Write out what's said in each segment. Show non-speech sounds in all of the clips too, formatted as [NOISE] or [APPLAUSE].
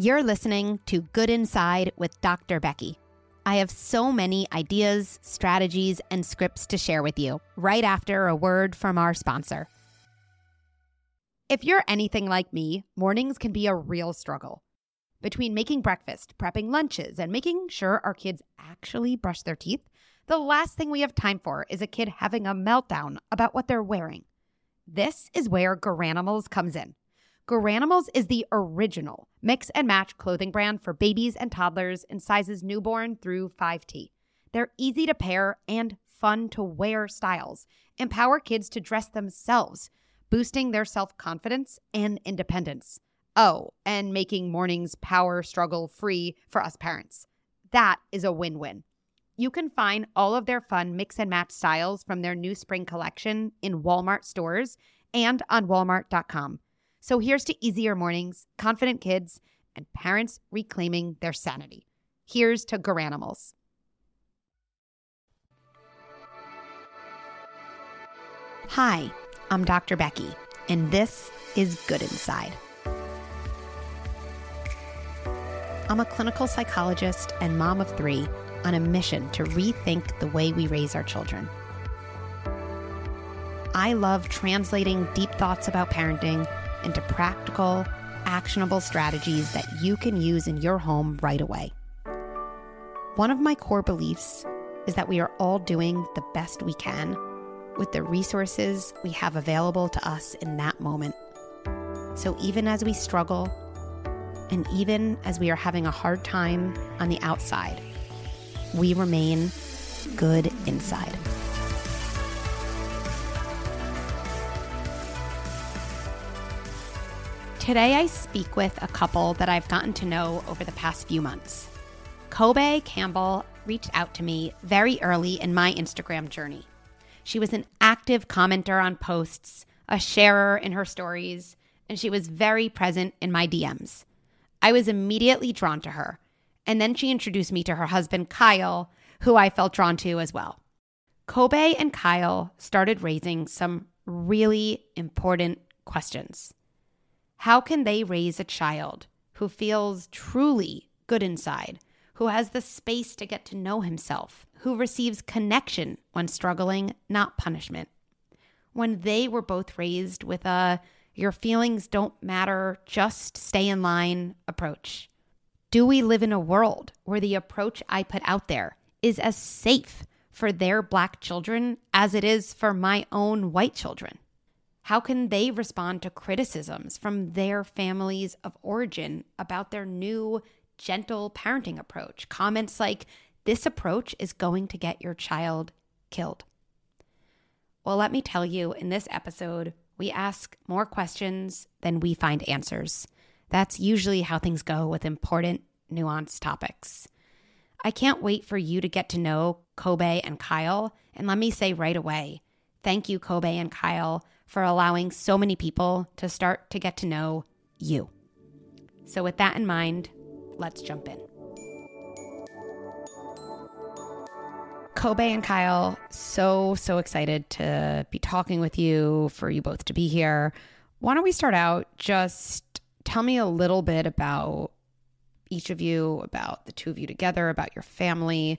You're listening to Good Inside with Dr. Becky. I have so many ideas, strategies, and scripts to share with you right after a word from our sponsor. If you're anything like me, mornings can be a real struggle. Between making breakfast, prepping lunches, and making sure our kids actually brush their teeth, the last thing we have time for is a kid having a meltdown about what they're wearing. This is where Garanimals comes in. Garanimals is the original mix and match clothing brand for babies and toddlers in sizes newborn through 5T. They're easy to pair and fun to wear styles, empower kids to dress themselves, boosting their self confidence and independence. Oh, and making mornings power struggle free for us parents. That is a win win. You can find all of their fun mix and match styles from their new spring collection in Walmart stores and on walmart.com. So here's to easier mornings, confident kids, and parents reclaiming their sanity. Here's to Garanimals. Hi, I'm Dr. Becky, and this is Good Inside. I'm a clinical psychologist and mom of three on a mission to rethink the way we raise our children. I love translating deep thoughts about parenting into practical, actionable strategies that you can use in your home right away. One of my core beliefs is that we are all doing the best we can with the resources we have available to us in that moment. So even as we struggle, and even as we are having a hard time on the outside, we remain good inside. Today, I speak with a couple that I've gotten to know over the past few months. Kobe Campbell reached out to me very early in my Instagram journey. She was an active commenter on posts, a sharer in her stories, and she was very present in my DMs. I was immediately drawn to her, and then she introduced me to her husband, Kyle, who I felt drawn to as well. Kobe and Kyle started raising some really important questions. How can they raise a child who feels truly good inside, who has the space to get to know himself, who receives connection when struggling, not punishment? When they were both raised with a your feelings don't matter, just stay in line approach. Do we live in a world where the approach I put out there is as safe for their black children as it is for my own white children? How can they respond to criticisms from their families of origin about their new gentle parenting approach? Comments like, this approach is going to get your child killed. Well, let me tell you, in this episode, we ask more questions than we find answers. That's usually how things go with important, nuanced topics. I can't wait for you to get to know Kobe and Kyle. And let me say right away, thank you, Kobe and Kyle, for allowing so many people to start to get to know you. So, with that in mind, let's jump in. Kobe and Kyle, so, so excited to be talking with you, for you both to be here. Why don't we start out? Just tell me a little bit about each of you, about the two of you together, about your family.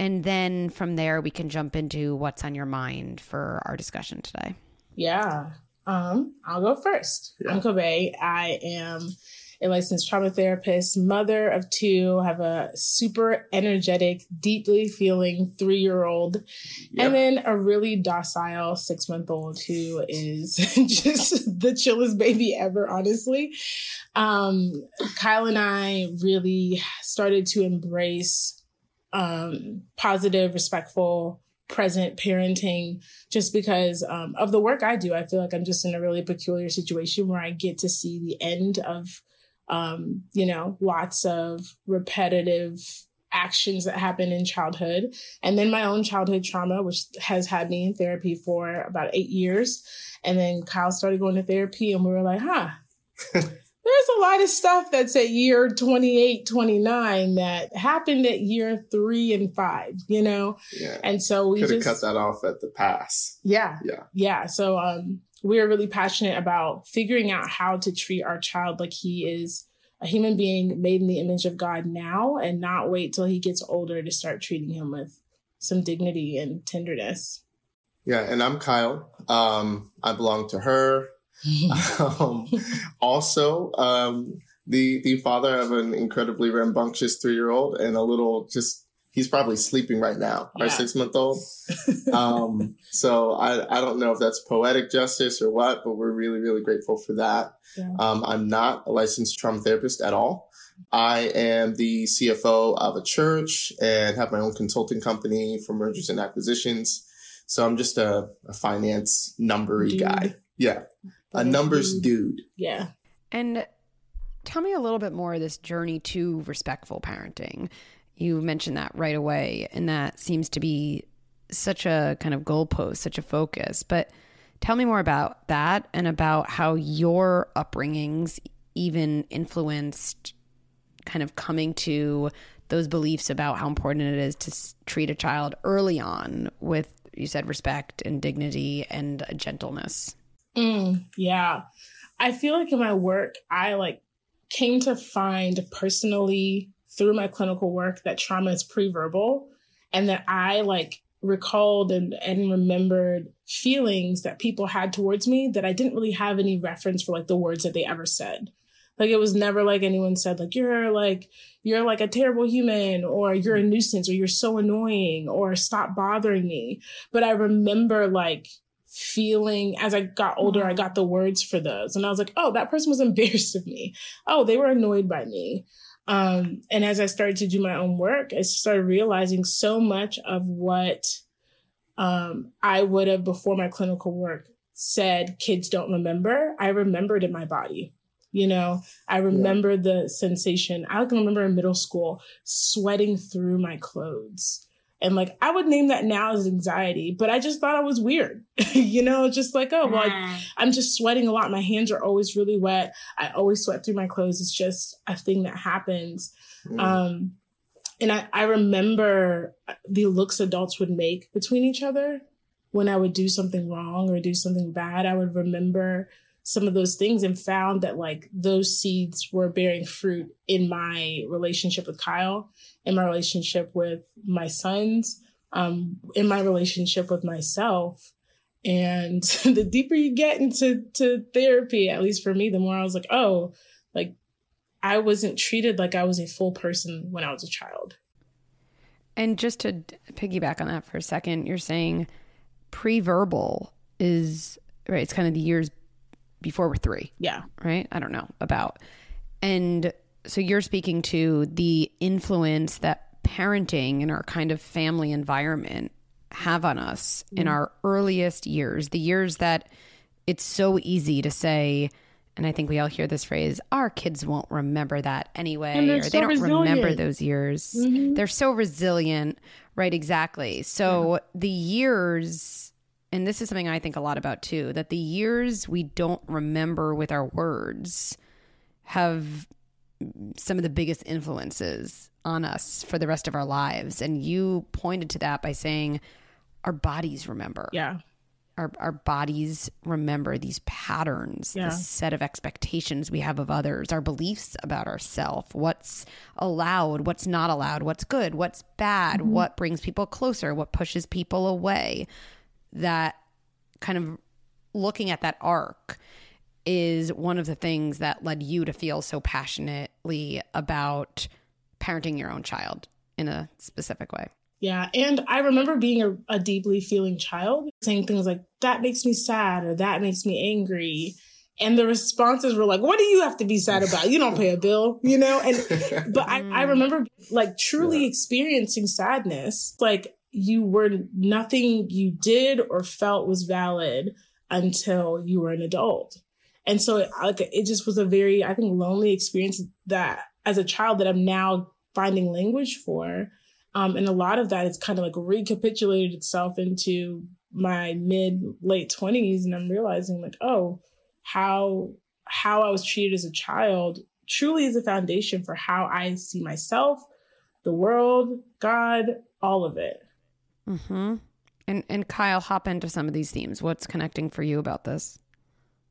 And then from there, we can jump into what's on your mind for our discussion today. Yeah. Um, I'll go first. Yeah. I'm Kobe. I am a licensed trauma therapist, mother of two, have a super energetic, deeply feeling three year old, yep. and then a really docile six month old who is [LAUGHS] just the chillest baby ever, honestly. Um, Kyle and I really started to embrace um, positive, respectful, present parenting just because um, of the work I do. I feel like I'm just in a really peculiar situation where I get to see the end of, um, you know, lots of repetitive actions that happen in childhood and then my own childhood trauma which has had me in therapy for about eight years and then kyle started going to therapy and we were like huh [LAUGHS] there's a lot of stuff that's at year 28, 29 that happened at year three and five, you know? Yeah. And so we could have cut that off at the pass. Yeah. Yeah. Yeah. So um we are really passionate about figuring out how to treat our child like he is a human being made in the image of God now and not wait till he gets older to start treating him with some dignity and tenderness. Yeah, and I'm Kyle. Um, I belong to her. [LAUGHS] um, also, um, the the father of an incredibly rambunctious three year old and a little just he's probably sleeping right now, yeah. our six month old. [LAUGHS] um, so I, I don't know if that's poetic justice or what, but we're really, really grateful for that. Yeah. Um, I'm not a licensed trauma therapist at all. I am the CFO of a church and have my own consulting company for mergers and acquisitions. So I'm just a, a finance numbery dude. guy. Yeah. a numbers dude. dude. Yeah. And tell me a little bit more of this journey to respectful parenting you mentioned that right away, and that seems to be such a kind of goalpost, such a focus. But tell me more about that and about how your upbringings even influenced kind of coming to those beliefs about how important it is to treat a child early on with you said respect and dignity and gentleness. Mm, yeah. I feel like in my work I like came to find personally through my clinical work that trauma is pre-verbal and that I like recalled and, and remembered feelings that people had towards me that I didn't really have any reference for like the words that they ever said. Like it was never like anyone said like you're like you're like a terrible human or you're a nuisance or you're so annoying or stop bothering me. But I remember like feeling as I got older, I got the words for those. And I was like, oh, that person was [LAUGHS] embarrassed of me. Oh, they were annoyed by me. Um, and as I started to do my own work, I started realizing so much of what um, I would have before my clinical work said kids don't remember. I remembered in my body. You know, I remember yeah. the sensation. I can remember in middle school sweating through my clothes and like I would name that now as anxiety, but I just thought I was weird. [LAUGHS] you know, just like, oh, well, mm. I'm just sweating a lot. My hands are always really wet. I always sweat through my clothes. It's just a thing that happens. Mm. Um, and I, I remember the looks adults would make between each other when I would do something wrong or do something bad. I would remember some of those things and found that like those seeds were bearing fruit in my relationship with Kyle, in my relationship with my sons, um, in my relationship with myself. And [LAUGHS] the deeper you get into to therapy, at least for me, the more I was like, oh, like I wasn't treated like I was a full person when I was a child. And just to piggyback on that for a second, you're saying pre-verbal is right. It's kind of the years before we're three. Yeah. Right? I don't know about. And so you're speaking to the influence that parenting and our kind of family environment have on us mm. in our earliest years, the years that it's so easy to say, and I think we all hear this phrase, our kids won't remember that anyway, or so they don't resilient. remember those years. Mm-hmm. They're so resilient. Right, exactly. So yeah. the years and this is something I think a lot about too, that the years we don't remember with our words have some of the biggest influences on us for the rest of our lives. And you pointed to that by saying our bodies remember. Yeah. Our, our bodies remember these patterns, yeah. this set of expectations we have of others, our beliefs about ourselves, what's allowed, what's not allowed, what's good, what's bad, mm-hmm. what brings people closer, what pushes people away that kind of looking at that arc is one of the things that led you to feel so passionately about parenting your own child in a specific way. Yeah. And I remember being a, a, deeply feeling child saying things like, that makes me sad or that makes me angry. And the responses were like, what do you have to be sad about? You don't pay a bill, you know? And, [LAUGHS] but I, I mm. remember like truly yeah. experiencing sadness. Like you were nothing you did or felt was valid until you were an adult. And so it, like it just was a very, I think, lonely experience that as a child that I'm now finding language for. Um, and a lot of that is kind of like recapitulated itself into my mid late twenties. And I'm realizing like, oh, how, how I was treated as a child truly is a foundation for how I see myself, the world, God, all of it. Mm-hmm. And and Kyle, hop into some of these themes. What's connecting for you about this,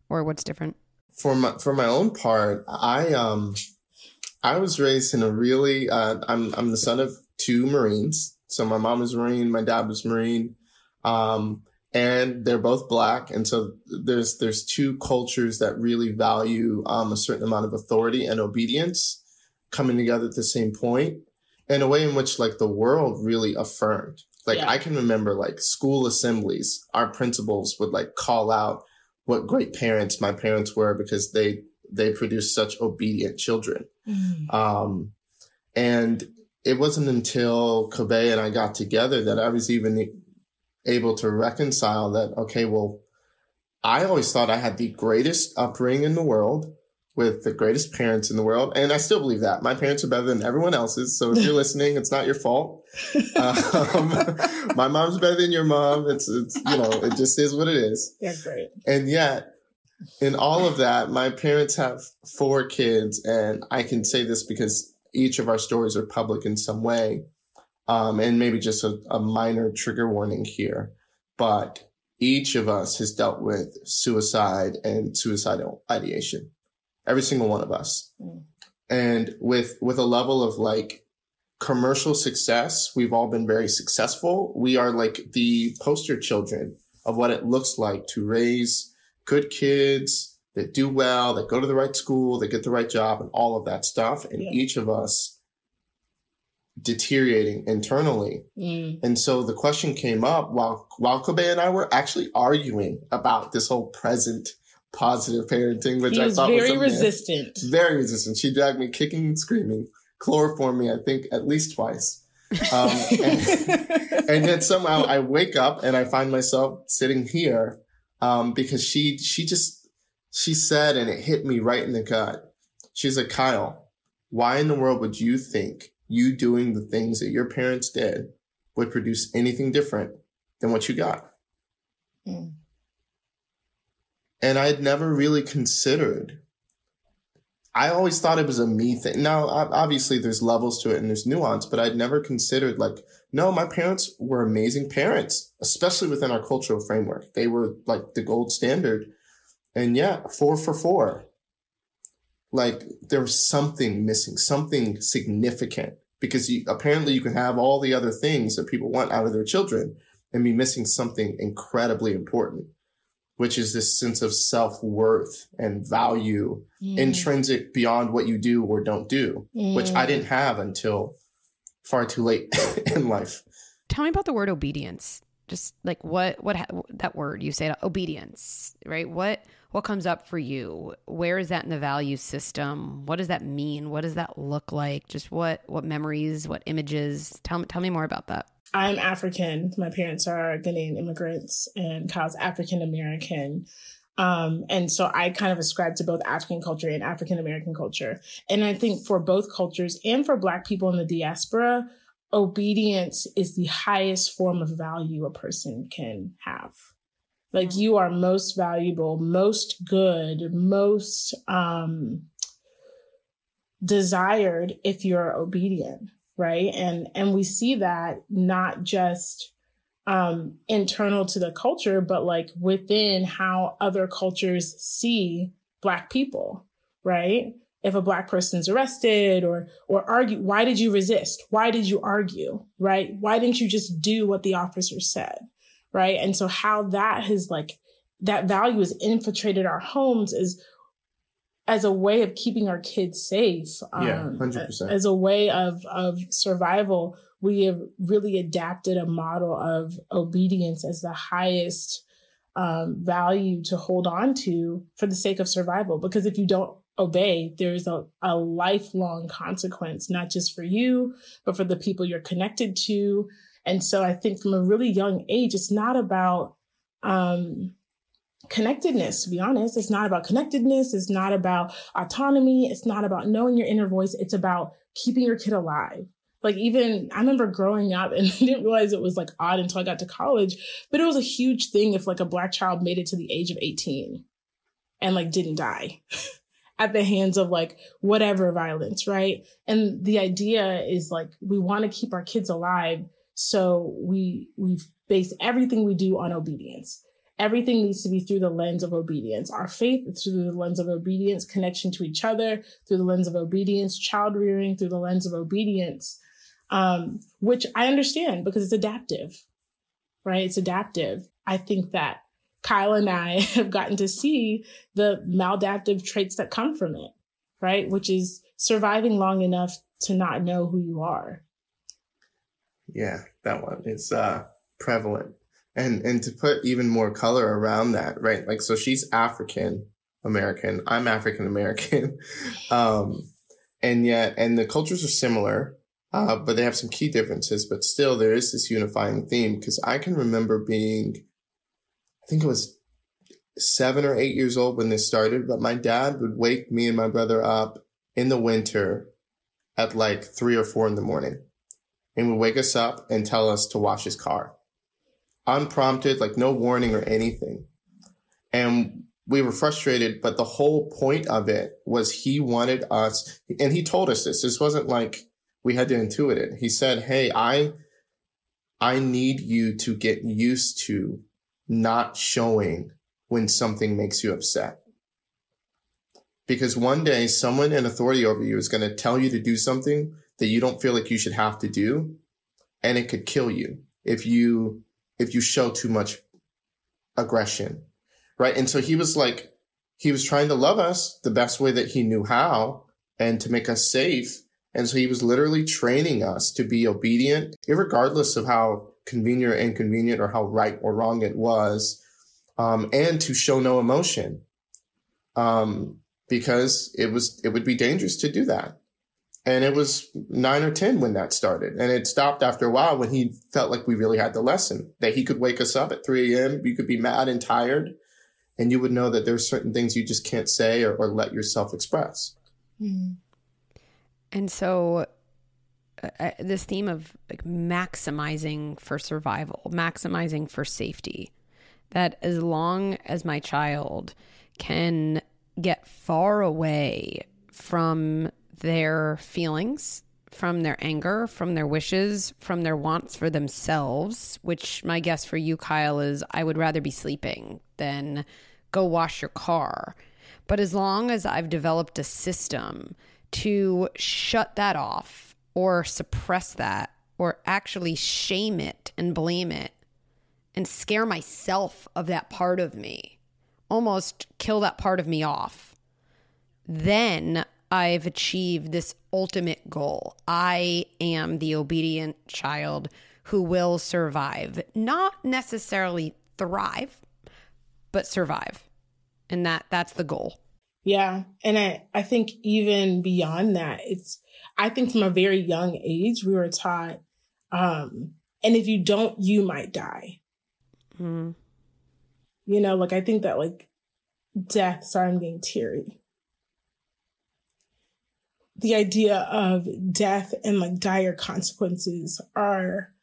or what's different? For my for my own part, I um, I was raised in a really. Uh, I'm I'm the son of two Marines. So my mom was Marine, my dad was Marine, um, and they're both black. And so there's there's two cultures that really value um, a certain amount of authority and obedience coming together at the same point in a way in which like the world really affirmed. Like Yeah. I can remember like school assemblies, our principals would like call out what great parents my parents were because they they produced such obedient children. Um, and it wasn't until Kobe and I got together that I was even able to reconcile that, okay, well, I always thought I had the greatest upbringing in the world with the greatest parents in the world. And I still believe that. My parents are better than everyone else's. So if you're [LAUGHS] listening, it's not your fault. [LAUGHS] Um, my mom's better than your mom. It's, it's, you know, it just is what it is. They're great. And yet, in all of that, my parents have four kids, and I can say this because each of our stories are public in some way. Um, and maybe just a, a minor trigger warning here, but each of us has dealt with suicide and suicidal ideation. Every single one of us. Mm. And with with a level of like commercial success, we've all been very successful. We are like the poster children of what it looks like to raise good kids that do well, that go to the right school, that get the right job, and all of that stuff. And Yeah. each of us deteriorating internally. Mm. And so the question came up while while Kobe and I were actually arguing about this whole present positive parenting, which I was thought was very resistant. Very resistant. She dragged me kicking and screaming, chloroformed me, I think, at least twice. Um, and, [LAUGHS] and then somehow I wake up and I find myself sitting here um, because she she just she said and it hit me right in the gut. She's like, Kyle, why in the world would you think you doing the things that your parents did would produce anything different than what you got? Mm. And I'd never really considered. I always thought it was a me thing. Now, obviously, there's levels to it and there's nuance, but I'd never considered like, no, my parents were amazing parents, especially within our cultural framework. They were like the gold standard. And yeah, four for four. Like there was something missing, something significant because you, apparently you can have all the other things that people want out of their children and be missing something incredibly important, which is this sense of self worth and value Mm. intrinsic beyond what you do or don't do, which I Mm. didn't have until far too late [LAUGHS] in life. Tell me about the word obedience. Just like what what that word you said obedience, right? What what comes up for you? Where is that in the value system? What does that mean? What does that look like? Just what what memories, what images? Tell me tell me more about that. I'm African. My parents are Ghanaian immigrants, and Kyle's African American. Um, and so I kind of ascribe to both African culture and African American culture. And I think for both cultures and for Black people in the diaspora, obedience is the highest form of value a person can have. Like you are most valuable, most good, most um, desired if you're obedient, right? And and we see that not just um, internal to the culture, but like within how other cultures see Black people, right? If a Black person's arrested or or argue, why did you resist? Why did you argue? Right? Why didn't you just do what the officer said? Right? And so how that has like that value has infiltrated our homes is as a way of keeping our kids safe. Yeah, um, 100%. As a way of of survival we have really adapted a model of obedience as the highest um, value to hold on to for the sake of survival. Because if you don't obey, there's a, a lifelong consequence, not just for you, but for the people you're connected to. And so I think from a really young age, it's not about um, connectedness, to be honest. It's not about connectedness. It's not about autonomy. It's not about knowing your inner voice. It's about keeping your kid alive like even I remember growing up [LAUGHS] and I didn't realize it was like odd until I got to college, but it was a huge thing if like a black child made it to the age of 18 and like didn't die [LAUGHS] at the hands of like whatever violence, right? And the idea is like we want to keep our kids alive, so we we base everything we do on obedience. Everything needs to be through the lens of obedience. Our faith is through the lens of obedience, connection to each other through the lens of obedience, child rearing through the lens of obedience, um, which I understand because it's adaptive, right? It's adaptive. I think that Kyle and I [LAUGHS] have gotten to see the maladaptive traits that come from it, right? Which is surviving long enough to not know who you are. Yeah, that one is uh, prevalent. And and to put even more color around that, right? Like so she's African American, I'm African American. [LAUGHS] um and yet and the cultures are similar, uh, but they have some key differences, but still there is this unifying theme because I can remember being I think it was seven or eight years old when this started, but my dad would wake me and my brother up in the winter at like three or four in the morning and would wake us up and tell us to wash his car. Unprompted, like no warning or anything. And we were frustrated, but the whole point of it was he wanted us, and he told us this. This wasn't like we had to intuit it. He said, Hey, I, I need you to get used to not showing when something makes you upset. Because one day someone in authority over you is going to tell you to do something that you don't feel like you should have to do. And it could kill you if you, if you show too much aggression. Right. And so he was like, he was trying to love us the best way that he knew how and to make us safe. And so he was literally training us to be obedient, regardless of how convenient or inconvenient or how right or wrong it was, um, and to show no emotion. Um, because it was it would be dangerous to do that. And it was nine or ten when that started, and it stopped after a while when he felt like we really had the lesson that he could wake us up at three a.m. You could be mad and tired, and you would know that there's certain things you just can't say or, or let yourself express. Mm-hmm. And so, uh, uh, this theme of like maximizing for survival, maximizing for safety, that as long as my child can get far away from their feelings, from their anger, from their wishes, from their wants for themselves, which my guess for you, Kyle, is I would rather be sleeping than go wash your car. But as long as I've developed a system to shut that off or suppress that or actually shame it and blame it and scare myself of that part of me, almost kill that part of me off, then I've achieved this ultimate goal. I am the obedient child who will survive, not necessarily thrive, but survive. And that that's the goal. Yeah. And I, I think even beyond that, it's I think from a very young age we were taught um and if you don't, you might die. Mm. You know, like I think that like death, sorry, I'm getting teary. The idea of death and like dire consequences are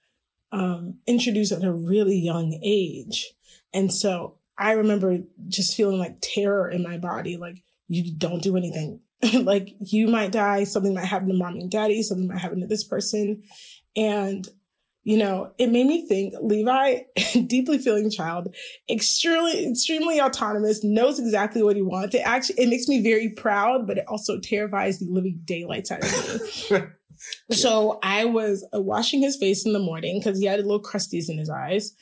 um, introduced at a really young age. And so I remember just feeling like terror in my body, like you don't do anything. [LAUGHS] like you might die, something might happen to mommy and daddy, something might happen to this person. And you know, it made me think Levi, [LAUGHS] deeply feeling child, extremely, extremely autonomous, knows exactly what he wants. It actually, it makes me very proud, but it also terrifies the living daylights out of me. [LAUGHS] so I was uh, washing his face in the morning because he had a little crusties in his eyes.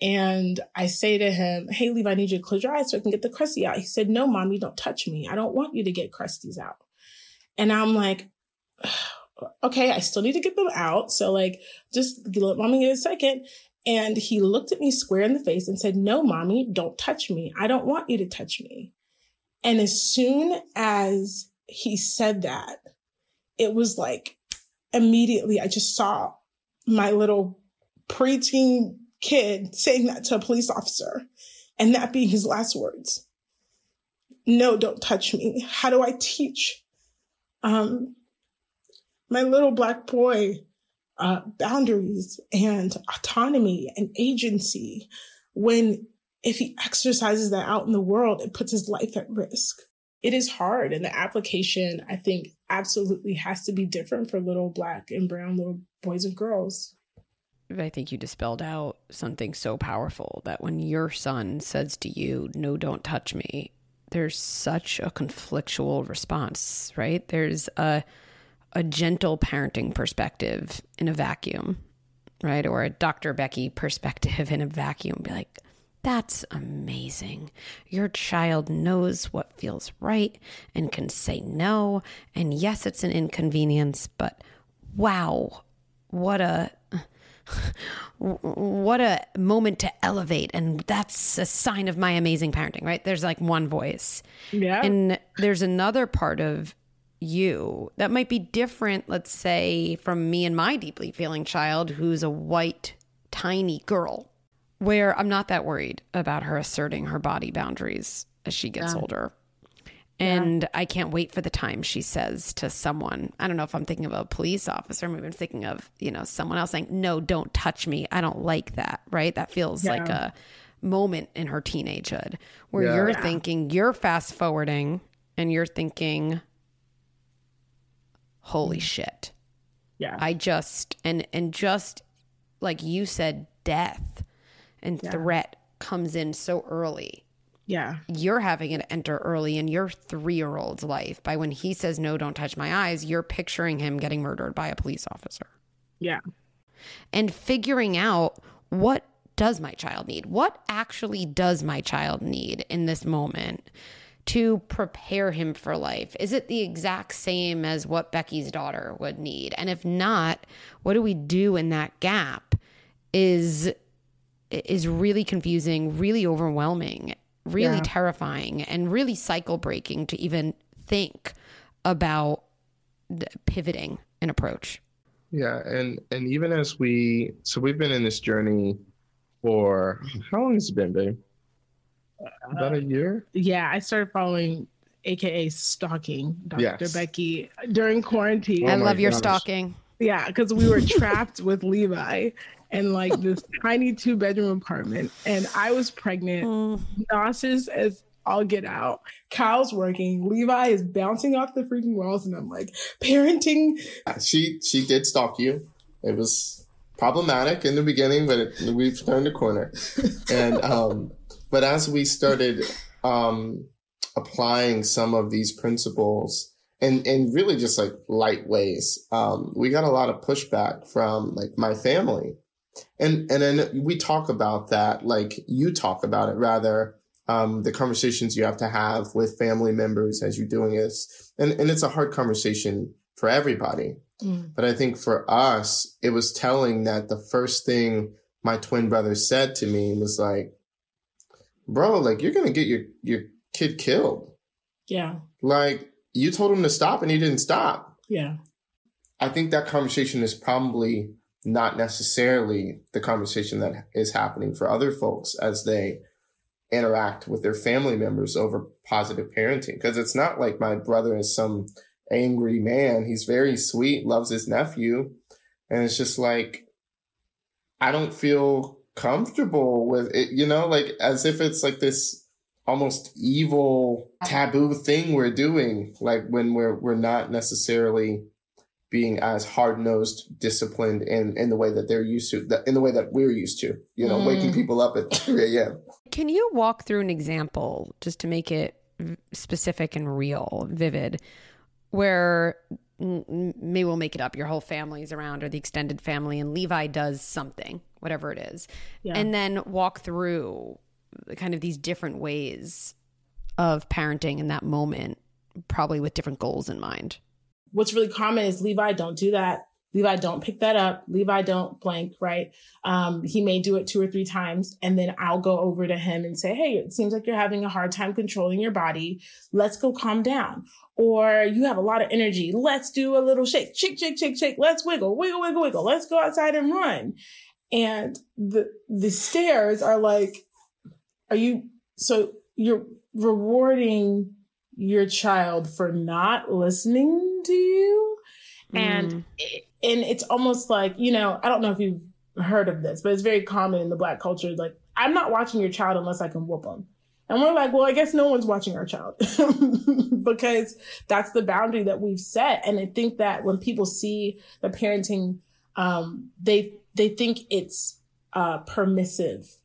And I say to him, Hey, Levi, I need you to close your eyes so I can get the crusty out. He said, No, mommy, don't touch me. I don't want you to get crusties out. And I'm like, okay, I still need to get them out. So like, just let mommy get a second. And he looked at me square in the face and said, no, mommy, don't touch me. I don't want you to touch me. And as soon as he said that, it was like immediately I just saw my little preteen kid saying that to a police officer and that being his last words. No, don't touch me. How do I teach um, my little black boy uh, boundaries and autonomy and agency when if he exercises that out in the world, it puts his life at risk. It is hard. And the application, I think, absolutely has to be different for little black and brown little boys and girls. I think you dispelled out something so powerful that when your son says to you, No, don't touch me, there's such a conflictual response, right? There's a, a gentle parenting perspective in a vacuum, right? Or a Dr. Becky perspective in a vacuum. Be like, that's amazing. Your child knows what feels right and can say no. And yes, it's an inconvenience, but wow, what a [LAUGHS] what a moment to elevate and that's a sign of my amazing parenting right there's like one voice Yeah. and there's another part of you that might be different let's say from me and my deeply feeling child who's a white tiny girl where i'm not that worried about her asserting her body boundaries as she gets older and I can't wait for the time she says to someone, I don't know if I'm thinking of a police officer, maybe I'm thinking of, you know, someone else saying, no, don't touch me. I don't like that. Right. That feels like a moment in her teenagehood where Yeah. you're Yeah. thinking, you're fast forwarding and you're thinking, holy mm. shit. yeah. I just, and, and just like you said, death and threat comes in so early yeah. you're having it enter early in your three year old's life by when he says, No, don't touch my eyes, you're picturing him getting murdered by a police officer Yeah. and figuring out what does my child need? What actually does my child need in this moment to prepare him for life? Is it the exact same as what Becky's daughter would need? And if not, what do we do in that gap? Is is really confusing, really overwhelming, really Yeah. terrifying, and really cycle breaking to even think about the pivoting an approach. Yeah, and and even as we so we've been in this journey for how long has it been, babe? About a year? Yeah. I started following AKA stalking Dr. Yes. Becky during quarantine. I Oh my love your gosh. stalking. Yeah, because we were [LAUGHS] trapped with Levi in like this [LAUGHS] tiny two bedroom apartment, and I was pregnant, nauseous as all get out. Kyle's working, Levi is bouncing off the freaking walls, and I'm like, parenting. She she did stalk you. It was problematic in the beginning, but it, we've turned a corner. [LAUGHS] And um, but as we started um, applying some of these principles and, in really just like light ways, um, we got a lot of pushback from like my family, and and then we talk about that like you talk about it rather. Um, the conversations you have to have with family members as you're doing this, and and it's a hard conversation for everybody. But I think for us, it was telling that the first thing my twin brother said to me was like, bro, like you're to get your, your kid killed. Yeah, Like you told him to stop and he didn't stop. yeah, I think that conversation is probably not necessarily the conversation that is happening for other folks as they interact with their family members over positive parenting. Cause it's not like my brother is some angry man. He's very sweet, loves his nephew. And it's just like, I don't feel comfortable with it, you know, like as if it's like this almost evil taboo thing we're doing, like when we're, we're not necessarily being as hard nosed, disciplined in, in the way that they're used to, that in the way that we're used to, you know, waking people up at 3 a.m. Can you walk through an example just to make it specific and real, vivid, where mm, mm, maybe we'll make it up, your whole family's around or the extended family, and Levi does something, whatever it is, Yeah. and then walk through kind of these different ways of parenting in that moment, probably with different goals in mind. what's really common is Levi, don't do that. Levi, don't pick that up. Levi, don't blank, right? Um, he may do it two or three times, and then I'll go over to him and say, Hey, it seems like you're having a hard time controlling your body. Let's go calm down. Or you have a lot of energy. Let's do a little shake, shake, shake, shake, shake. Let's wiggle, wiggle, wiggle, wiggle. Let's go outside and run. And the the stares are like, are you so you're rewarding your child for not listening to you? And Mm. it- and it's almost like you know i don't know if you've heard of this but it's very common in the black culture like i'm not watching your child unless i can whoop them and we're like well i guess no one's watching our child [LAUGHS] because that's the boundary that we've set. And i think that when people see the parenting um, they they think it's uh, permissive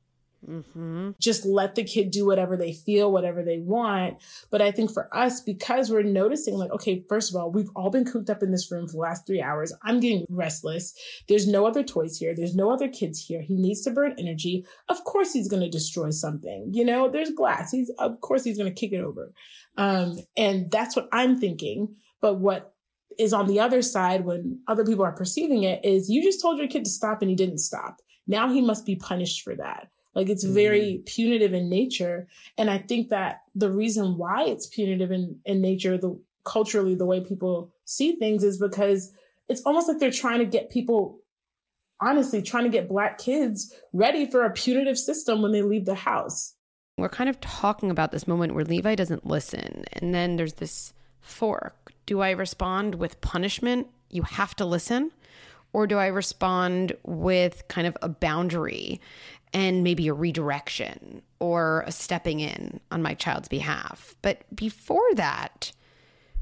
Mm-hmm. just let the kid do whatever they feel, whatever they want. But I think for us, because we're noticing, like, okay, first of all, we've all been cooped up in this room for the last three hours. I'm getting restless. There's no other toys here. There's no other kids here. He needs to burn energy. Of course, he's going to destroy something. You know, there's glass. He's, of course, he's going to kick it over. Um, and that's what I'm thinking. But what is on the other side when other people are perceiving it is you just told your kid to stop and he didn't stop. Now he must be punished for that. Like it's very mm-hmm. punitive in nature. And I think that the reason why it's punitive in, in nature, the culturally, the way people see things is because it's almost like they're trying to get people, honestly, trying to get black kids ready for a punitive system when they leave the house. We're kind of talking about this moment where Levi doesn't listen. And then there's this fork. Do I respond with punishment? You have to listen. Or do I respond with kind of a boundary and maybe a redirection or a stepping in on my child's behalf? But before that,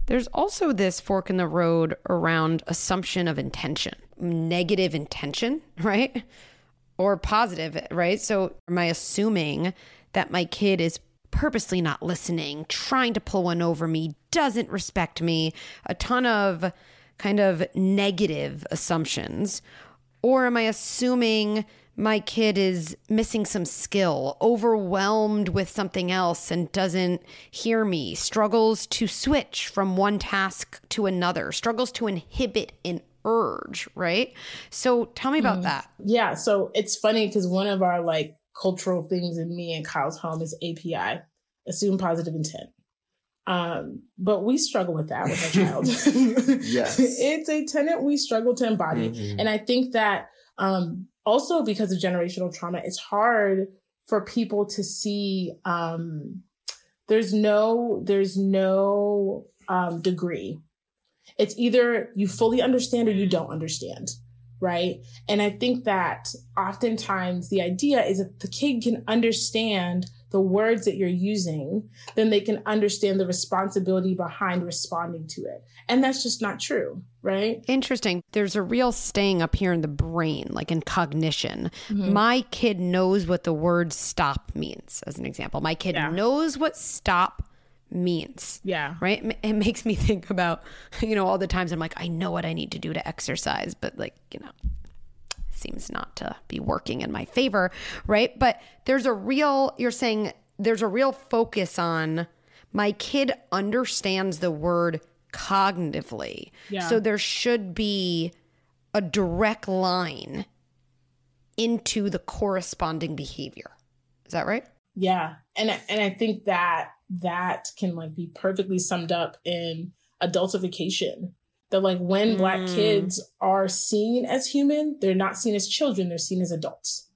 there's also this fork in the road around assumption of intention, negative intention, [LAUGHS] right? Or positive, right? So, am I assuming that my kid is purposely not listening, trying to pull one over me, doesn't respect me, a ton of kind of negative assumptions? Or am I assuming my kid is missing some skill, overwhelmed with something else and doesn't hear me, struggles to switch from one task to another, struggles to inhibit an urge, right? So tell me about mm. that. Yeah. So it's funny because one of our like cultural things in me and Kyle's home is API, assume positive intent. Um, but we struggle with that with our child. [LAUGHS] Yes. it's a tenet we struggle to embody. Mhm. And I think that um, also because of generational trauma, it's hard for people to see um, there's no there's no um, degree. It's either you fully understand or you don't understand, right? And I think that oftentimes the idea is that the kid can understand the words that you're using, then they can understand the responsibility behind responding to it. And that's just not true, right? Interesting. There's a real staying up here in the brain, like in cognition. Mm-hmm. My kid knows what the word stop means, as an example. My kid Yeah. knows what stop means. Yeah. Right? It makes me [LAUGHS] think about, you know, all the times I'm like, I know what I need to do to exercise, but like, you know, seems not to be working in my favor, right? But there's a real, you're saying there's a real focus on my kid understands the word cognitively. Yeah. So there should be a direct line into the corresponding behavior. Is that right? Yeah. And and I think that that can like be perfectly summed up in adultification. That like when black Mm. kids are seen as human, they're not seen as children, they're seen as adults.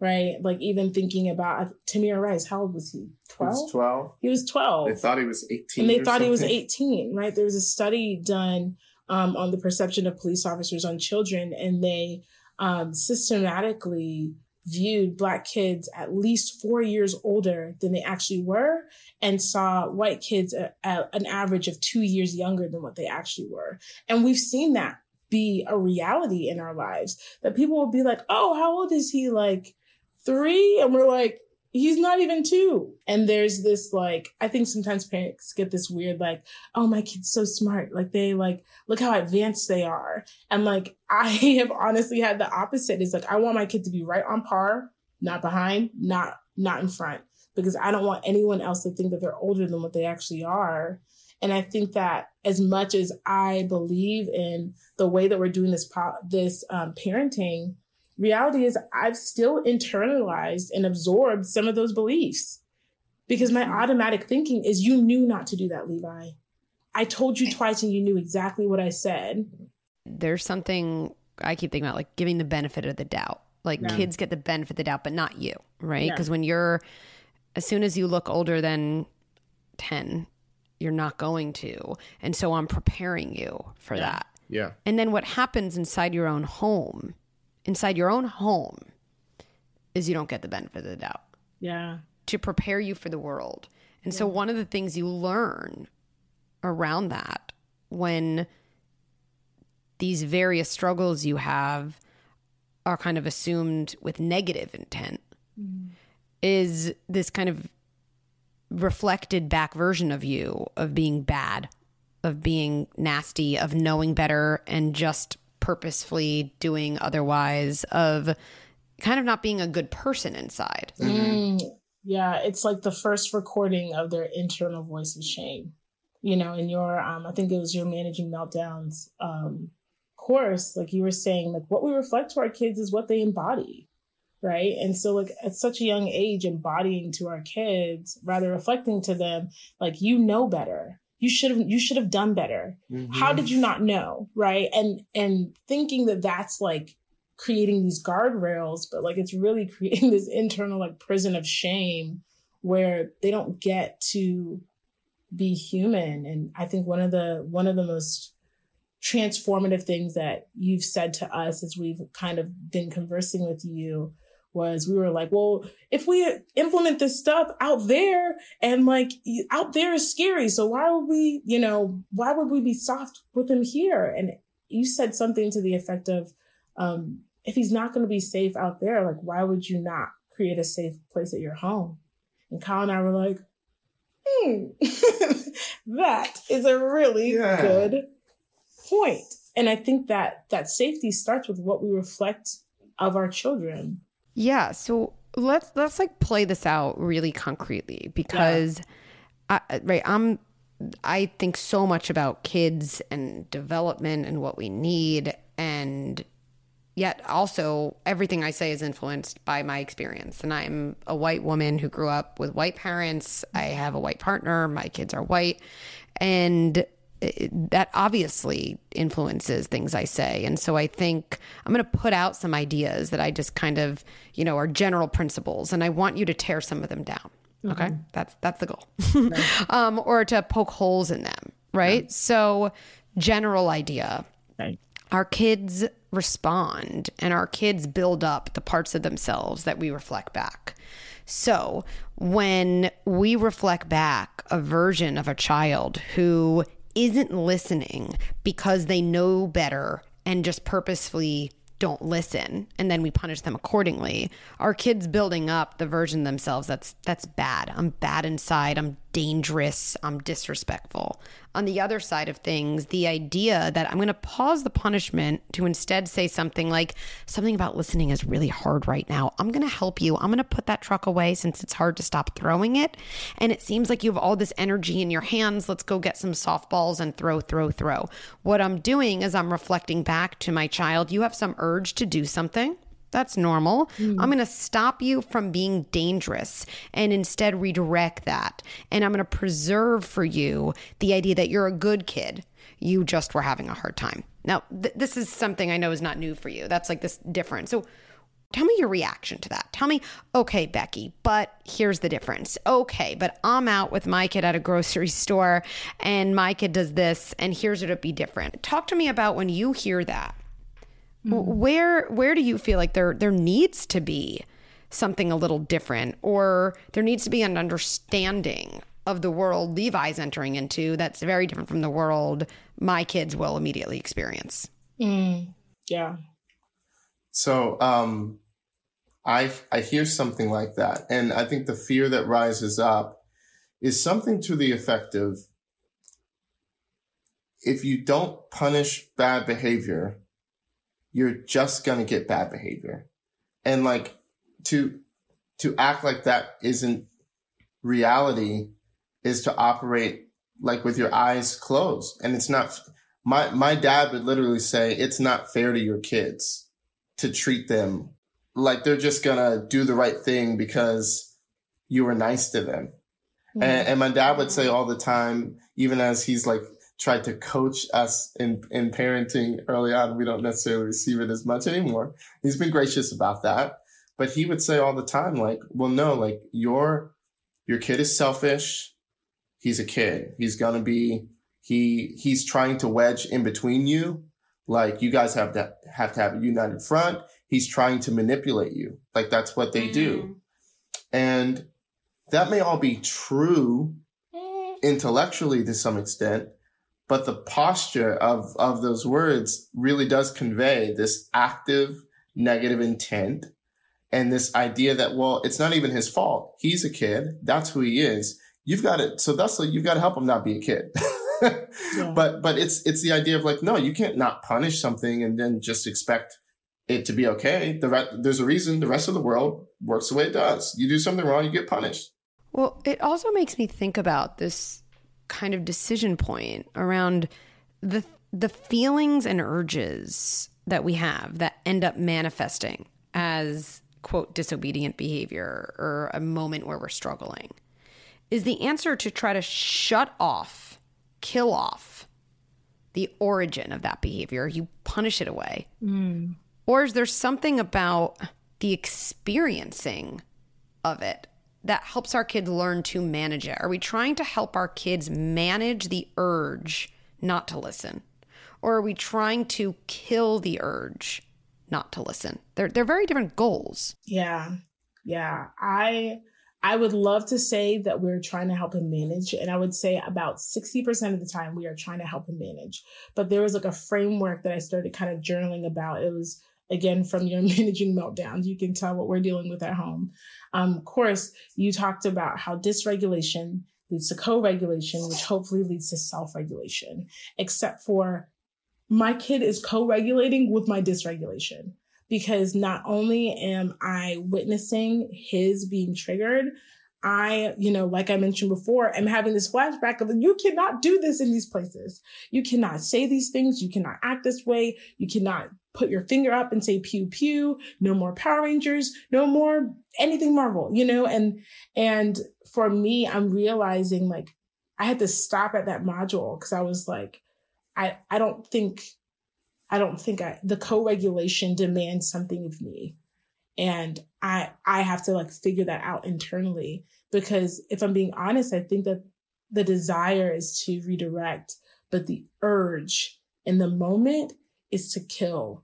Right? Like even thinking about Tamir Rice, how old was he? He 12? 12. He was 12. They thought he was 18. and they or thought he was 18 right there was a study done um, on the perception of police officers on children and they um, systematically viewed black kids at least four years older than they actually were and saw white kids at, an average of two years younger than what they actually were. And we've seen that be a reality in our lives that people will be like oh how old is he? Like three? And we're like he's not even two. And there's this like, I think sometimes parents get this weird, like, oh, my kid's so smart. Like they like, look how advanced they are. And like, [LAUGHS] I have honestly had the opposite is like, I want my kid to be right on par, not behind, not, not in front, because I don't want anyone else to think that they're older than what they actually are. And I think that as much as I believe in the way that we're doing this, po- this um, parenting, reality is I've still internalized and absorbed some of those beliefs because my mm-hmm. automatic thinking is you knew not to do that, Levi. I told you twice and you knew exactly what I said. There's something I keep thinking about, like giving the benefit of the doubt. Like Yeah. kids get the benefit of the doubt, but not you, right? Yeah. Because when you're, as soon as you look older than 10, you're not going to. And so I'm preparing you for Yeah. that. Yeah. And then what happens inside your own home, inside your own home, is you don't get the benefit of the doubt Yeah. to prepare you for the world. And so one of the things you learn around that when these various struggles you have are kind of assumed with negative intent mm-hmm. is this kind of reflected back version of you of being bad, of being nasty, of knowing better and just purposefully doing otherwise, of kind of not being a good person inside. Mm, yeah, it's like the first recording of their internal voice of shame. You know, in your, um, I think it was your managing meltdowns um, course, like you were saying, like what we reflect to our kids is what they embody right and so like at such a young age embodying to our kids rather reflecting to them like you know better you should have you should have done better. Mhm. how did you not know? Right? And and thinking that that's like creating these guardrails but like it's really [LAUGHS] creating this internal like prison of shame where they don't get to be human. And i think one of the one of the most transformative things that you've said to us as we've kind of been conversing with you was we were like, well, if we implement this stuff out there and like out there is scary. So why would we, you know, why would we be soft with him here? And you said something to the effect of, um, if he's not going to be safe out there, like, why would you not create a safe place at your home? And Kyle and I were like, hmm, [LAUGHS] that is a really Yeah. good point. And I think that that safety starts with what we reflect of our children. Yeah, so let's let's like play this out really concretely because I, right, I'm I think so much about kids and development and what we need and yet also everything I say is influenced by my experience and I'm a white woman who grew up with white parents. I have a white partner, my kids are white. And it- that obviously influences things I say. And so I think I'm going to put out some ideas that I just kind of, you know, are general principles and I want you to tear some of them down. Okay? That's that's the goal. [LAUGHS] um or to poke holes in them, right? So general idea. Right. Our kids respond and our kids build up the parts of themselves that we reflect back. So, when we reflect back a version of a child who isn't listening because they know better and just purposefully don't listen and then we punish them accordingly. Our kids building up the version themselves that's that's bad. I'm bad inside. I'm dangerous i'm disrespectful. On the other side of things the idea that i'm going to pause the punishment to instead say something like something about listening is really hard right now. I'm going to help you. I'm going to put that truck away since it's hard to stop throwing it. And it seems like you have all this energy in your hands. Let's go get some softballs and throw throw throw. What i'm doing is i'm reflecting back to my child. You have some urge to do something that's normal. Hmm. I'm going to stop you from being dangerous and instead redirect that. And I'm going to preserve for you the idea that you're a good kid. You just were having a hard time. Now, th- this is something I know is not new for you. That's like this different. So, Tell me your reaction to that. Tell me, okay, Becky, but here's the difference. Okay, but I'm out with my kid at a grocery [LAUGHS] store and my kid does this, and here's what it'd be different. Talk to me about when you hear that. W- Where where do you feel like there there needs to be something a little different, or there needs to be an understanding of the world Levi's entering into that's very different from the world my kids will immediately experience? Mm, yeah. So um, I I hear something like that, and I think the fear that rises up is something to the effect of if you don't punish bad behavior, you're just gonna get bad behavior, and like to to act like that isn't reality is to operate like with your eyes closed, and it's not. My my dad would literally say it's not fair to your kids to treat them like they're just gonna do the right thing because you were nice to them. Mm-hmm. And, and my dad would say all the time, even as he's like tried to coach us in, in parenting early on, we don't necessarily receive it as much anymore. He's been gracious about that. But he would say all the time, like, well, no, like your, your kid is selfish. He's a kid. He's gonna be, he, he's trying to wedge in between you. Like you guys have to have to have a united front. He's trying to manipulate you. Like that's what they do. And that may all be true Mm, intellectually to some extent, but the posture of of those words really does convey this active negative intent and this idea that well it's not even his fault. He's a kid. That's who he is. You've got to so that's like you've got to help him not be a kid. [LAUGHS] Yeah. but but it's it's the idea of like no you can't not punish something and then just expect it to be okay. The re- there's a reason the rest of the world works the way it does. You do something wrong you get punished. Well it also makes me think about this kind of decision point around the the feelings and urges that we have that end up manifesting as quote disobedient behavior or a moment where we're struggling. Is the answer to try to shut off kill off the origin of that behavior? You punish it away. Mm. or is there something about the experiencing of it that helps our kids learn to manage it? Are we trying to help our kids manage the urge not to listen? Or are we trying to kill the urge not to listen? They're they're very different goals. Yeah. Yeah. I I would love to say that we're trying to help him manage. And I would say about 60% of the time we are trying to help him manage. But there was like a framework that I started kind of journaling about. It was again from your [LAUGHS] managing meltdowns you can tell what we're dealing with at home um, of course you talked about how dysregulation leads to co-regulation which hopefully leads to self-regulation except for my kid is co-regulating with my dysregulation because not only am i witnessing his being triggered I, you know, like I mentioned before, am having this flashback of you cannot do this in these places. You cannot say these things. You cannot act this way. You cannot put your finger up and say pew pew. No more Power Rangers. No more anything Marvel, you know? And, and for me, I'm realizing like I had to stop at that module because I was like, I, I don't think, I don't think I, the co-regulation demands something of me and i i have to like figure that out internally because if i'm being honest i think that the desire is to redirect but the urge in the moment is to kill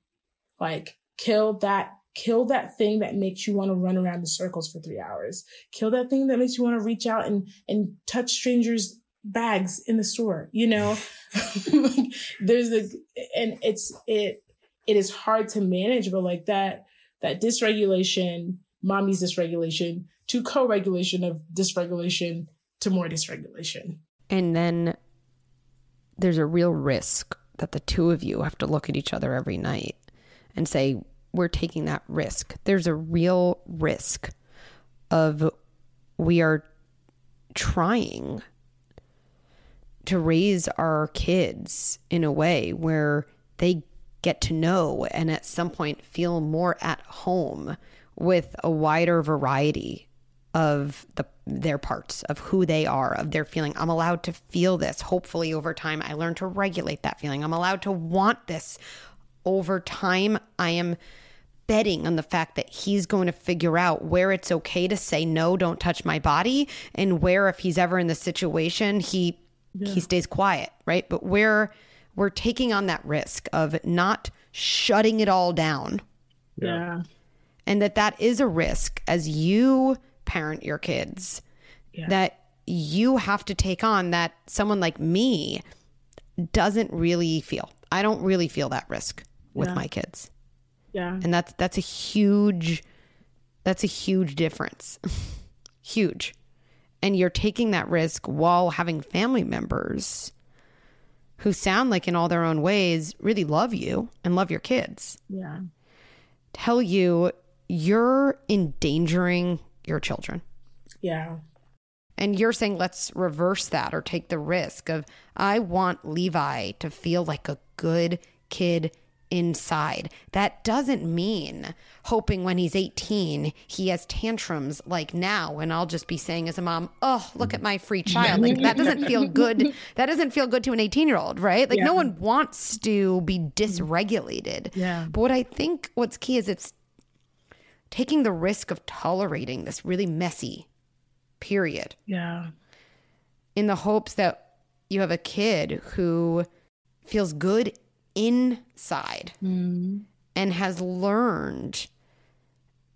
like kill that kill that thing that makes you want to run around in circles for three hours. Kill that thing that makes you want to reach out and and touch strangers bags in the store you know? [LAUGHS] There's a and it's it it is hard to manage but like that that dysregulation, mommy's dysregulation, to co-regulation of dysregulation to more dysregulation. And then there's a real risk that the two of you have to look at each other every night and say, we're taking that risk. There's a real risk of we are trying to raise our kids in a way where they get to know and at some point feel more at home with a wider variety of the their parts of who they are of their feeling. I'm allowed to feel this. Hopefully over time i learn to regulate that feeling. I'm allowed to want this over time i am betting on the fact that he's going to figure out where it's okay to say no don't touch my body and where if he's ever in the situation he yeah. he stays quiet right but where we're taking on that risk of not shutting it all down. Yeah. And that that is a risk as you parent your kids yeah. that you have to take on that someone like me doesn't really feel. I don't really feel that risk with yeah. my kids. Yeah. And that's that's a huge that's a huge difference. [LAUGHS] huge. And you're taking that risk while having family members who sound like in all their own ways really love you and love your kids. Yeah. Tell you you're endangering your children. Yeah. And you're saying, let's reverse that or take the risk of, I want Levi to feel like a good kid inside. That doesn't mean hoping when he's 18 he has tantrums like now and I'll just be saying as a mom, "Oh, look at my free child." Like that doesn't feel [LAUGHS] good. That doesn't feel good to an 18-year-old, right? Like yeah. no one wants to be dysregulated. Yeah. But what I think what's key is it's taking the risk of tolerating this really messy period. Yeah. In the hopes that you have a kid who feels good inside mm. and has learned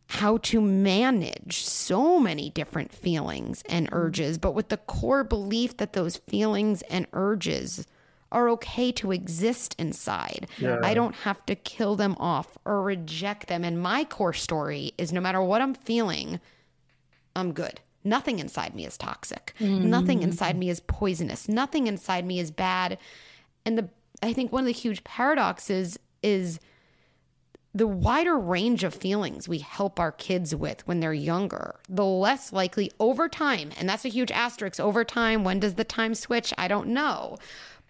how to manage so many different feelings and urges, but with the core belief that those feelings and urges are okay to exist inside. Yeah. I don't have to kill them off or reject them. And my core story is no matter what I'm feeling, I'm good. Nothing inside me is toxic. Nothing inside me is poisonous. Nothing inside me is bad. And the I think one of the huge paradoxes is the wider range of feelings we help our kids with when they're younger, the less likely over time, and that's a huge asterisk over time. When does the time switch? I don't know.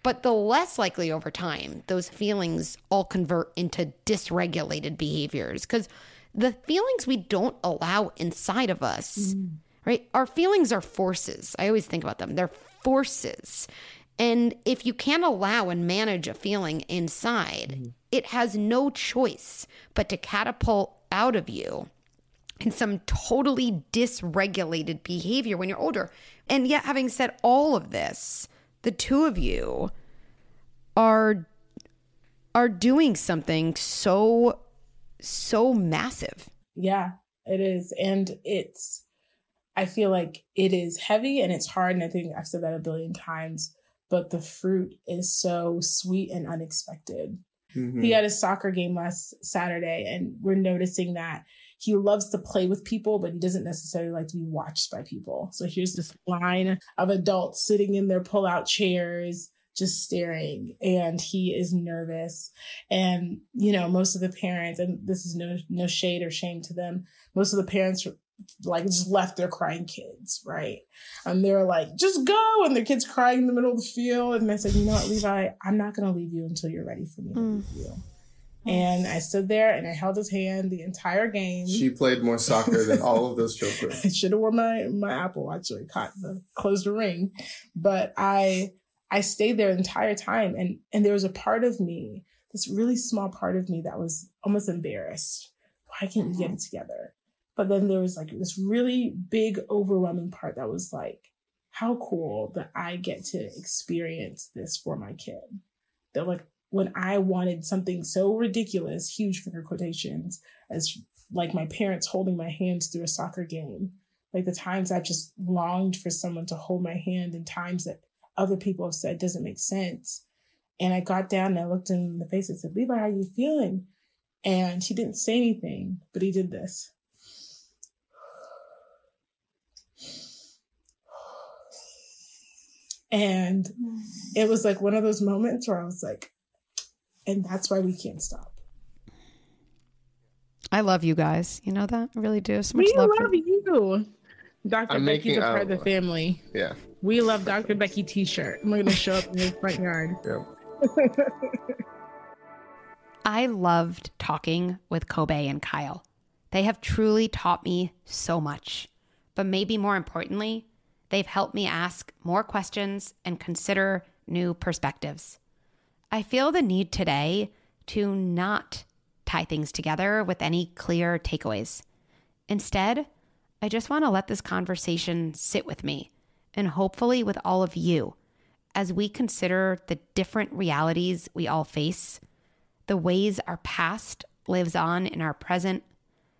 But the less likely over time, those feelings all convert into dysregulated behaviors because the feelings we don't allow inside of us, mm. right? Our feelings are forces. I always think about them. They're forces. And if you can't allow and manage a feeling inside, mm-hmm. it has no choice but to catapult out of you in some totally dysregulated behavior when you're older. And yet, having said all of this, the two of you are are doing something so so massive. Yeah, it is. And it's, I feel like it is heavy and it's hard. And I think I've said that a billion times, but the fruit is so sweet and unexpected. Mhm. He had a soccer game last Saturday, and we're noticing that he loves to play with people, but he doesn't necessarily like to be watched by people. So here's this line of adults sitting in their pull out chairs, just staring, and he is nervous. And, you know, most of the parents, and this is no, no shade or shame to them, most of the parents like just left their crying kids, right? And they're like, just go. And their kids crying in the middle of the field. And I said, you know what, Levi, I'm not going to leave you until you're ready for me to Mm. leave you. And I stood there and I held his hand the entire game. She played more soccer than all of those children. [LAUGHS] I should have worn my, my Apple Watch or caught the closed the ring. But I I stayed there the entire time and and there was a part of me, this really small part of me that was almost embarrassed. Why can't we get it together? But then there was like this really big, overwhelming part that was like, how cool that I get to experience this for my kid. That like when I wanted something so ridiculous, huge finger quotations, as like my parents holding my hands through a soccer game. Like the times I've just longed for someone to hold my hand and times that other people have said doesn't make sense. And I got down and I looked in the face and said, Levi, how are you feeling? And he didn't say anything, but he did this. And it was like one of those moments where I was like, and that's why we can't stop. I love you guys. You know that? I really do. So much We love, love for you. Dr. I'm Becky's making a part of the family. Yeah. We love Dr. Becky t-shirt. We're gonna show up in his front yard. [LAUGHS] Yeah. [LAUGHS] I loved talking with Kobe and Kyle. They have truly taught me so much. But maybe more importantly, they've helped me ask more questions and consider new perspectives. I feel the need today to not tie things together with any clear takeaways. Instead, I just want to let this conversation sit with me and hopefully with all of you as we consider the different realities we all face the ways our past lives on in our present,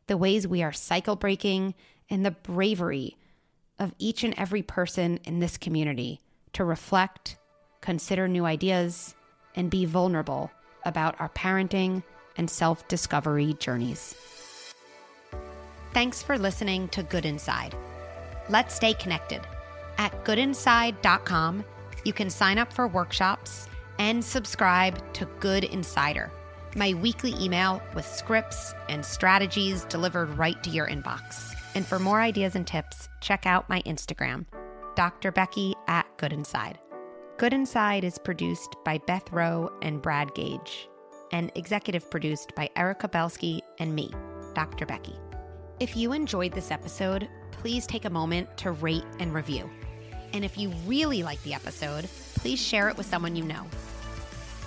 the ways we are cycle breaking, and the bravery of each and every person in this community to reflect, consider new ideas, and be vulnerable about our parenting and self discovery journeys. Thanks for listening to Good Inside. Let's stay connected. At goodinside.com, you can sign up for workshops and subscribe to Good Insider, my weekly email with scripts and strategies delivered right to your inbox. And for more ideas and tips, check out my Instagram, Dr. Becky at Good Inside. Good Inside is produced by Beth Rowe and Brad Gage, and executive produced by Erica Belsky and me, Dr. Becky. If you enjoyed this episode, please take a moment to rate and review. And if you really like the episode, please share it with someone you know.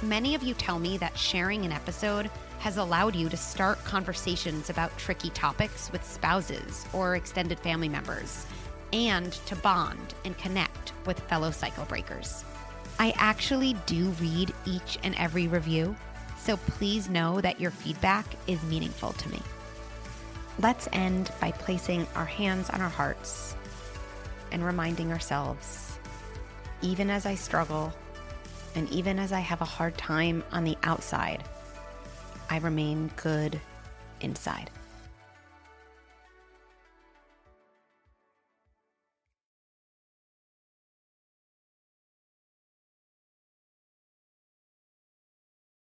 Many of you tell me that sharing an episode has allowed you to start conversations about tricky topics with spouses or extended family members, and to bond and connect with fellow cycle breakers. I actually do read each and every review, so please know that your feedback is meaningful to me. Let's end by placing our hands on our hearts and reminding ourselves even as I struggle, And even as I have a hard time on the outside, I remain good inside.